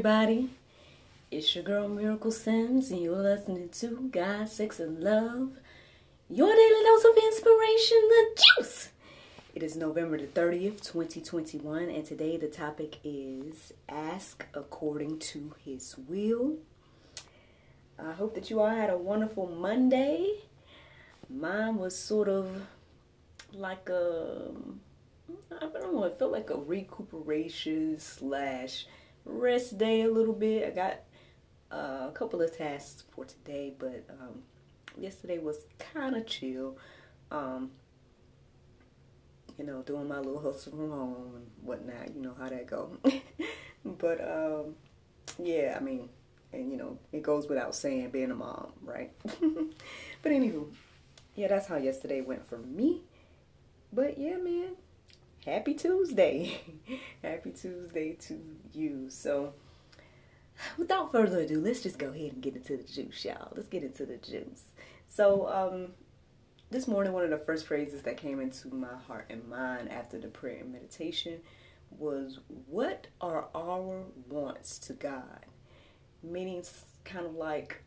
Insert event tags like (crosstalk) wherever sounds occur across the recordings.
Everybody. It's your girl Miracle Sims, and you're listening to God, Sex, and Love, your daily dose of inspiration, the juice. It is November the 30th, 2021, and today the topic is Ask According to His Will. I hope that you all had a wonderful Monday. Mine was sort of like a, I don't know, it felt like a recuperation slash rest day a little bit. I got uh, a couple of tasks for today, but um, yesterday was kind of chill. Um, you know, doing my little hustle from home and whatnot. You know how that go. (laughs) but um, yeah, I mean, and you know, it goes without saying being a mom, right? (laughs) but anywho, yeah, that's how yesterday went for me. But yeah, man, happy Tuesday. (laughs) happy Tuesday to you. So, without further ado, let's just go ahead and get into the juice, y'all. Let's get into the juice. So, um, this morning, one of the first phrases that came into my heart and mind after the prayer and meditation was, What are our wants to God? Meaning, kind of like,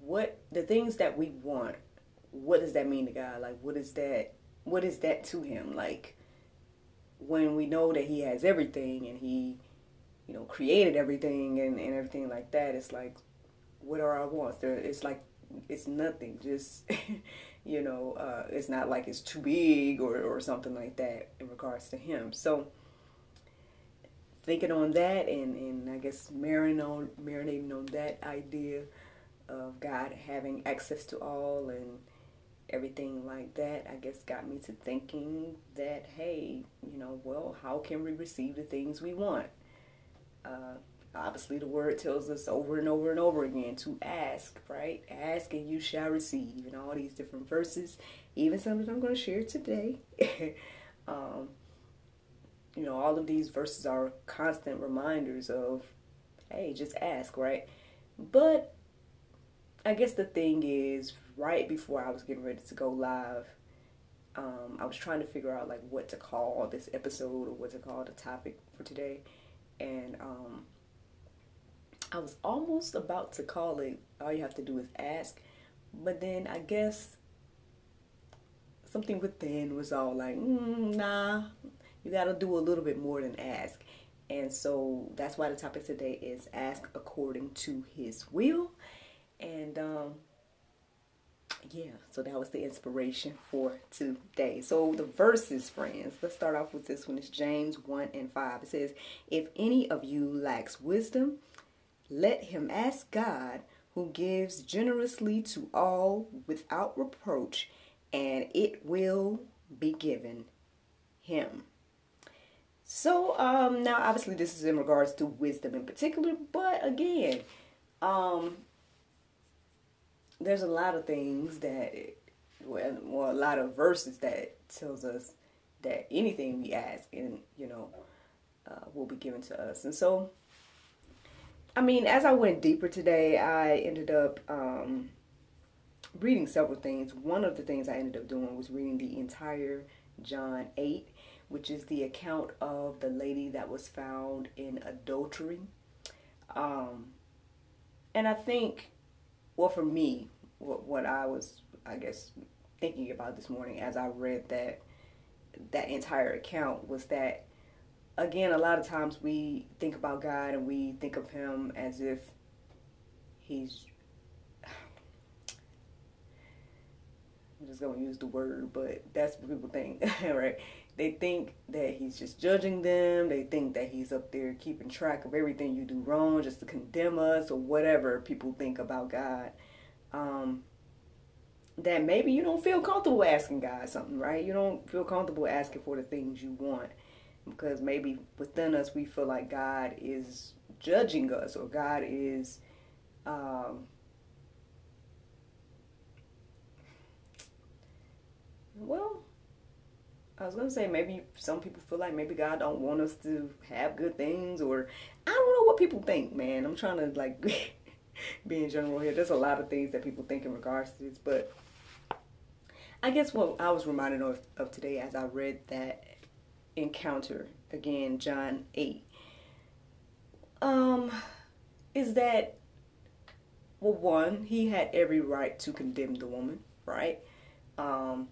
what the things that we want, what does that mean to God? Like, what is that? What is that to Him? Like, when we know that He has everything and He, you know, created everything and, and everything like that, it's like, what are our wants? There, it's like it's nothing. Just (laughs) you know, uh, it's not like it's too big or, or something like that in regards to him. So thinking on that and, and I guess marinating on marinating on that idea of God having access to all and everything like that, I guess got me to thinking that hey, you know, well, how can we receive the things we want? Uh, obviously the word tells us over and over and over again to ask right? Ask and you shall receive and all these different verses even some that i'm going to share today. (laughs) Um, you know all of these verses are constant reminders of hey just ask right? But i guess the thing is right before i was getting ready to go live um, i was trying to figure out like what to call this episode or what to call the topic for today and um, I was almost about to call it all you have to do is ask, but then I guess something within was all like, mm, nah, you got to do a little bit more than ask. And so that's why the topic today is ask according to his will. And um, yeah, so that was the inspiration for today. So the verses, friends, let's start off with this one. It's James 1 and 5. It says, If any of you lacks wisdom, let him ask God, who gives generously to all without reproach, and it will be given him. So, um, now obviously this is in regards to wisdom in particular, but again, um, there's a lot of things that, well, well, a lot of verses that tells us that anything we ask, and you know, uh, will be given to us, and so I mean, as I went deeper today, I ended up um, reading several things. One of the things I ended up doing was reading the entire John 8, which is the account of the lady that was found in adultery. Um, and I think, well, for me, what, what I was, I guess, thinking about this morning as I read that that entire account was that again a lot of times we think about God and we think of him as if he's (sighs) I'm just gonna use the word, but that's what people think, right? They think that he's just judging them. They think that he's up there keeping track of everything you do wrong just to condemn us or whatever people think about God. Um, that maybe you don't feel comfortable asking God something, right? You don't feel comfortable asking for the things you want because maybe within us we feel like God is judging us or God is um, well I was gonna say maybe some people feel like maybe God don't want us to have good things or I don't know what people think, man. I'm trying to like (laughs) be in general here. There's a lot of things that people think in regards to this, but I guess what I was reminded of, of today as I read that encounter again, John 8, um, is that, well, one, he had every right to condemn the woman, right? Um,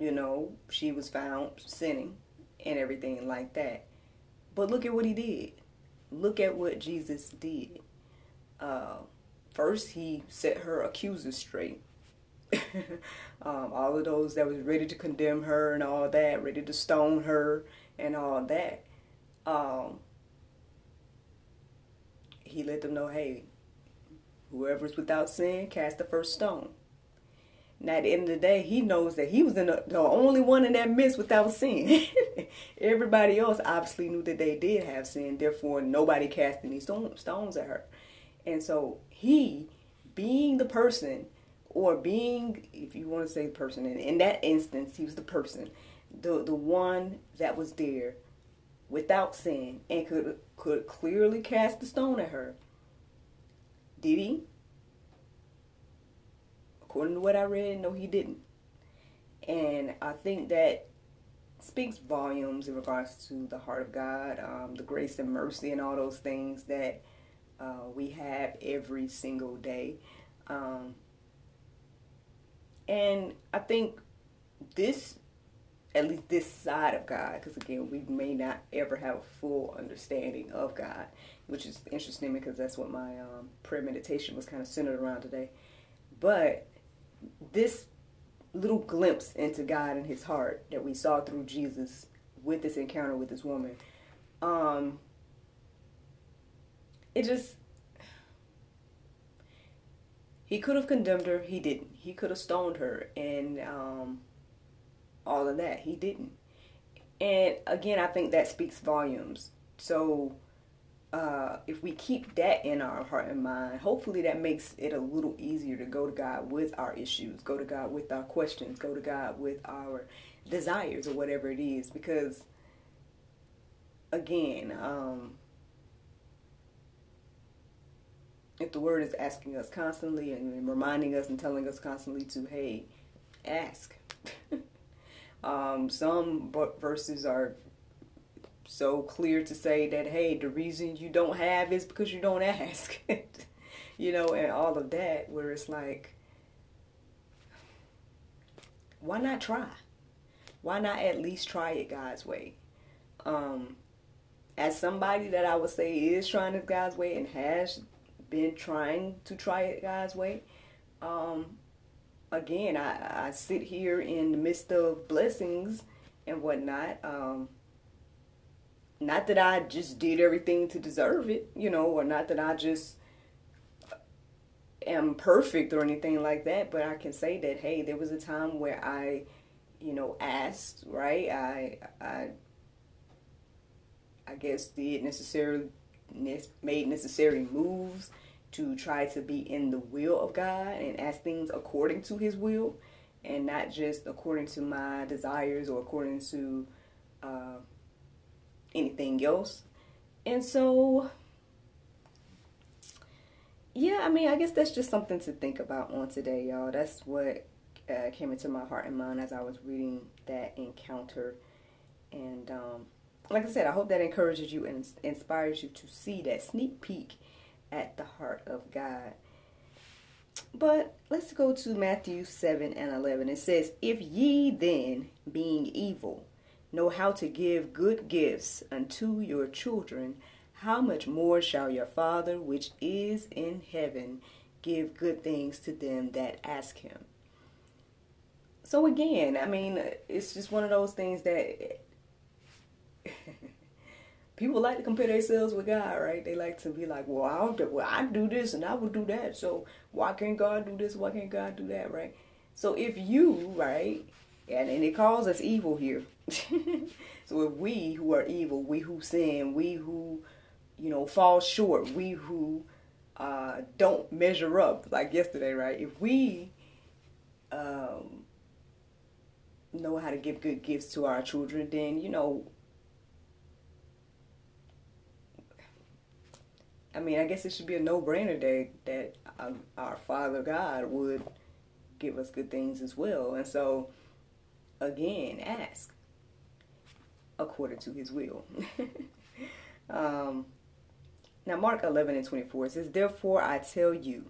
you know, she was found sinning and everything like that. But look at what he did. Look at what Jesus did. Uh, first, he set her accusers straight (laughs) um, all of those that was ready to condemn her and all that, ready to stone her and all that. Um, he let them know, hey, whoever's without sin, cast the first stone. Now, at the end of the day, he knows that he was the, the only one in that midst without sin. (laughs) Everybody else obviously knew that they did have sin, therefore, nobody cast any stone, stones at her. And so, he, being the person or being, if you want to say the person, in, in that instance, he was the person, the the one that was there without sin and could could clearly cast the stone at her. Did he? According to what I read, no, he didn't. And I think that speaks volumes in regards to the heart of God, um, the grace and mercy, and all those things that uh, we have every single day. Um, and I think this, at least this side of God, because again, we may not ever have a full understanding of God, which is interesting because that's what my um, prayer meditation was kind of centered around today. But this little glimpse into God and His heart that we saw through Jesus with this encounter with this woman, um, it just he could have condemned her. He didn't. He could have stoned her and um, all of that. He didn't. And again, I think that speaks volumes. So uh, if we keep that in our heart and mind, hopefully that makes it a little easier to go to God with our issues, go to God with our questions, go to God with our desires or whatever it is. Because again, um, if the word is asking us constantly and reminding us and telling us constantly to, hey, ask. (laughs) um, some verses are so clear to say that, hey, the reason you don't have is because you don't ask. (laughs) you know, and all of that, where it's like, why not try? Why not at least try it God's way? Um, as somebody that I would say is trying it God's way and has been trying to try it God's way. Um, again, I, I sit here in the midst of blessings and whatnot. Um, not that I just did everything to deserve it, you know, or not that I just am perfect or anything like that, but I can say that hey, there was a time where I, you know, asked, right? I I I guess did necessarily made necessary moves to try to be in the will of God and ask things according to His will and not just according to my desires or according to uh, anything else. And so, yeah, I mean, I guess that's just something to think about on today, y'all. That's what uh, came into my heart and mind as I was reading that encounter. And um, like I said, I hope that encourages you and inspires you to see that sneak peek at the heart of God. But let's go to Matthew 7 and 11. It says, If ye then, being evil, know how to give good gifts unto your children, how much more shall your Father which is in heaven give good things to them that ask him? So again, I mean, it's just one of those things that (laughs) people like to compare themselves with God, right? They like to be like, well, I'll do, well, I do this and I will do that. So why can't God do this? Why can't God do that, right? So if you, right, and, and it calls us evil here. (laughs) so if we who are evil, we who sin, we who, you know, fall short, we who uh, don't measure up, like yesterday, right? If we um, know how to give good gifts to our children, then, you know, I mean, I guess it should be a no-brainer that that um, our Father God would give us good things as well. And so, again, ask according to his will. (laughs) um, now, Mark 11 and 24 says, Therefore I tell you,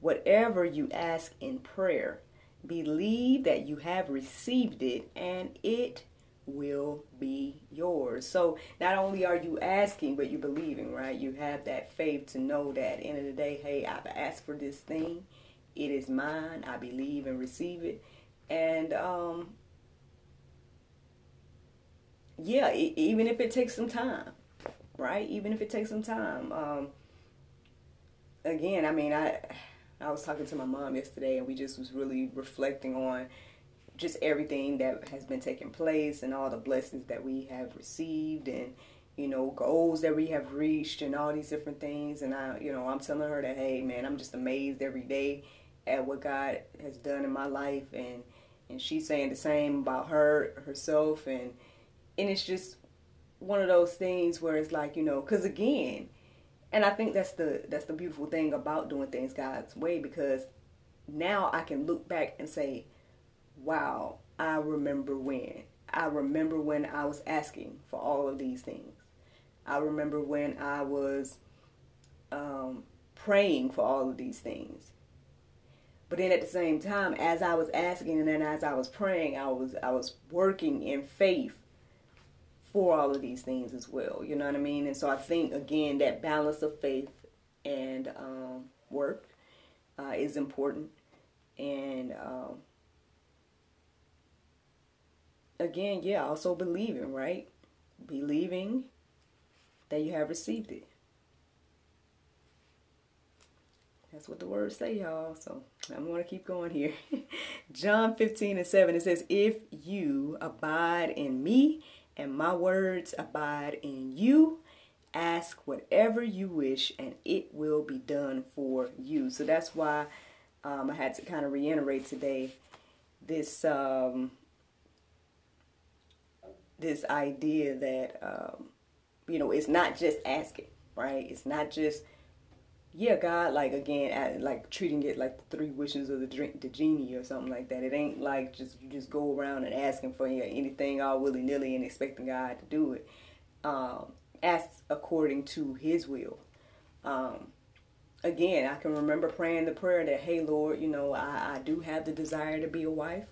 whatever you ask in prayer, believe that you have received it and it will be yours. So not only are you asking, but you're believing, right? You have that faith to know that end of the day, hey, I've asked for this thing. It is mine. I believe and receive it. And um, yeah, even if it takes some time, right? Even if it takes some time. Um, again, I mean, I I was talking to my mom yesterday, and we just was really reflecting on just everything that has been taking place and all the blessings that we have received and you know goals that we have reached and all these different things and I you know I'm telling her that hey man I'm just amazed every day at what God has done in my life and and she's saying the same about her herself and and it's just one of those things where it's like you know because again and i think that's the that's the beautiful thing about doing things god's way because now i can look back and say wow i remember when. I remember when i was asking for all of these things. I remember when i was um, praying for all of these things. But then at the same time as i was asking and then as i was praying i was i was working in faith for all of these things as well. You know what I mean? And so I think again that balance of faith and um, work uh, is important. And um, again, yeah, also believing, right? Believing that you have received it. That's what the words say, y'all. So I'm going to keep going here. (laughs) John 15 and 7, it says, If you abide in me and my words abide in you. Ask whatever you wish, and it will be done for you. So that's why um, I had to kind of reiterate today this um, this idea that um, you know it's not just asking, right? It's not just yeah, God, like again, like treating it like the three wishes of the drink, the genie or something like that. It ain't like just you just go around and asking for anything all willy nilly and expecting God to do it. Um, ask according to His will. Um, again, I can remember praying the prayer that, "Hey, Lord, you know, I, I do have the desire to be a wife,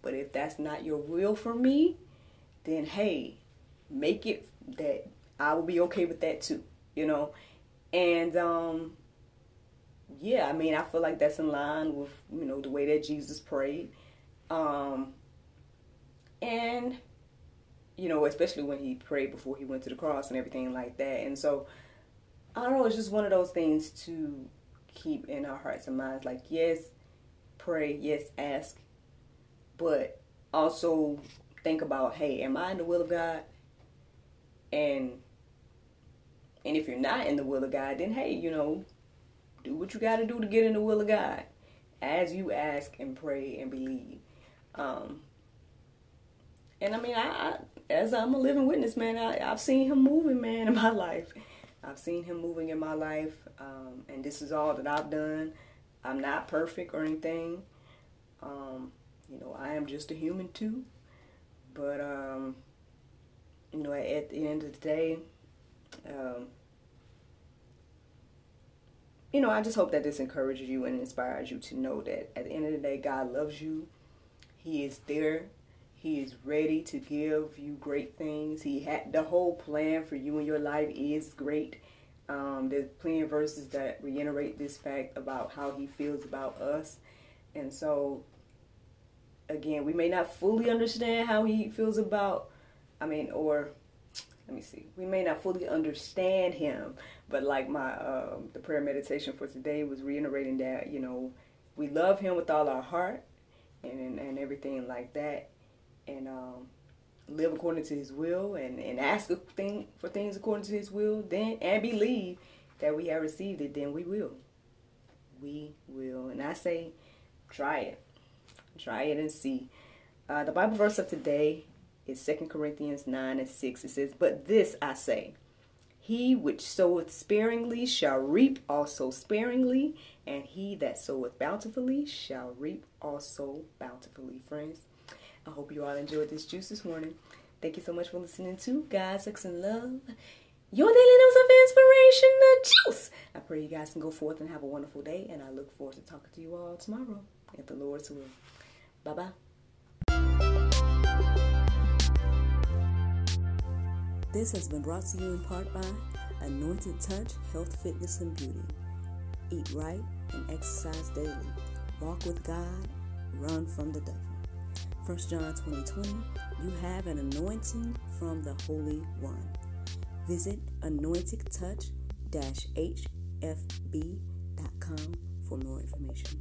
but if that's not Your will for me, then hey, make it that I will be okay with that too." You know, and um, yeah, I mean, I feel like that's in line with you know the way that Jesus prayed, um, and you know, especially when he prayed before he went to the cross and everything like that. And so, I don't know, it's just one of those things to keep in our hearts and minds. Like, yes, pray, yes, ask, but also think about, hey, am I in the will of God? And and if you're not in the will of God, then hey, you know, do what you got to do to get in the will of God as you ask and pray and believe. Um, and I mean, I, I, as I'm a living witness, man, I, have seen him moving, man, (laughs) in my life. I've seen him moving in my life, um, and this is all that I've done. I'm not perfect or anything. Um, you know, I am just a human too. But um, you know, at the end of the day, um, you know, I just hope that this encourages you and inspires you to know that at the end of the day, God loves you. He is there. He is ready to give you great things. He had the whole plan for you and your life is great. Um, there's plenty of verses that reiterate this fact about how he feels about us. And so, again, we may not fully understand how he feels about, I mean, or let me see, we may not fully understand him, but like my, um, the prayer meditation for today was reiterating that, you know, we love him with all our heart and, and everything like that. And, um, live according to his will and, and ask thing, for things according to his will, then and believe that we have received it, then we will. We will. And I say, try it. Try it and see. Uh, the Bible verse of today is 2 Corinthians 9 and 6. It says, But this I say, he which soweth sparingly shall reap also sparingly, and he that soweth bountifully shall reap also bountifully. Friends, I hope you all enjoyed this juice this morning. Thank you so much for listening to God, Sex, and Love. Your daily dose of inspiration, the juice. I pray you guys can go forth and have a wonderful day, and I look forward to talking to you all tomorrow, if the Lord's will. Bye bye. This has been brought to you in part by Anointed Touch Health, Fitness, and Beauty. Eat right and exercise daily. Walk with God, run from the devil. 1 John 2020, you have an anointing from the Holy One. Visit anointedtouch-hfb.com for more information.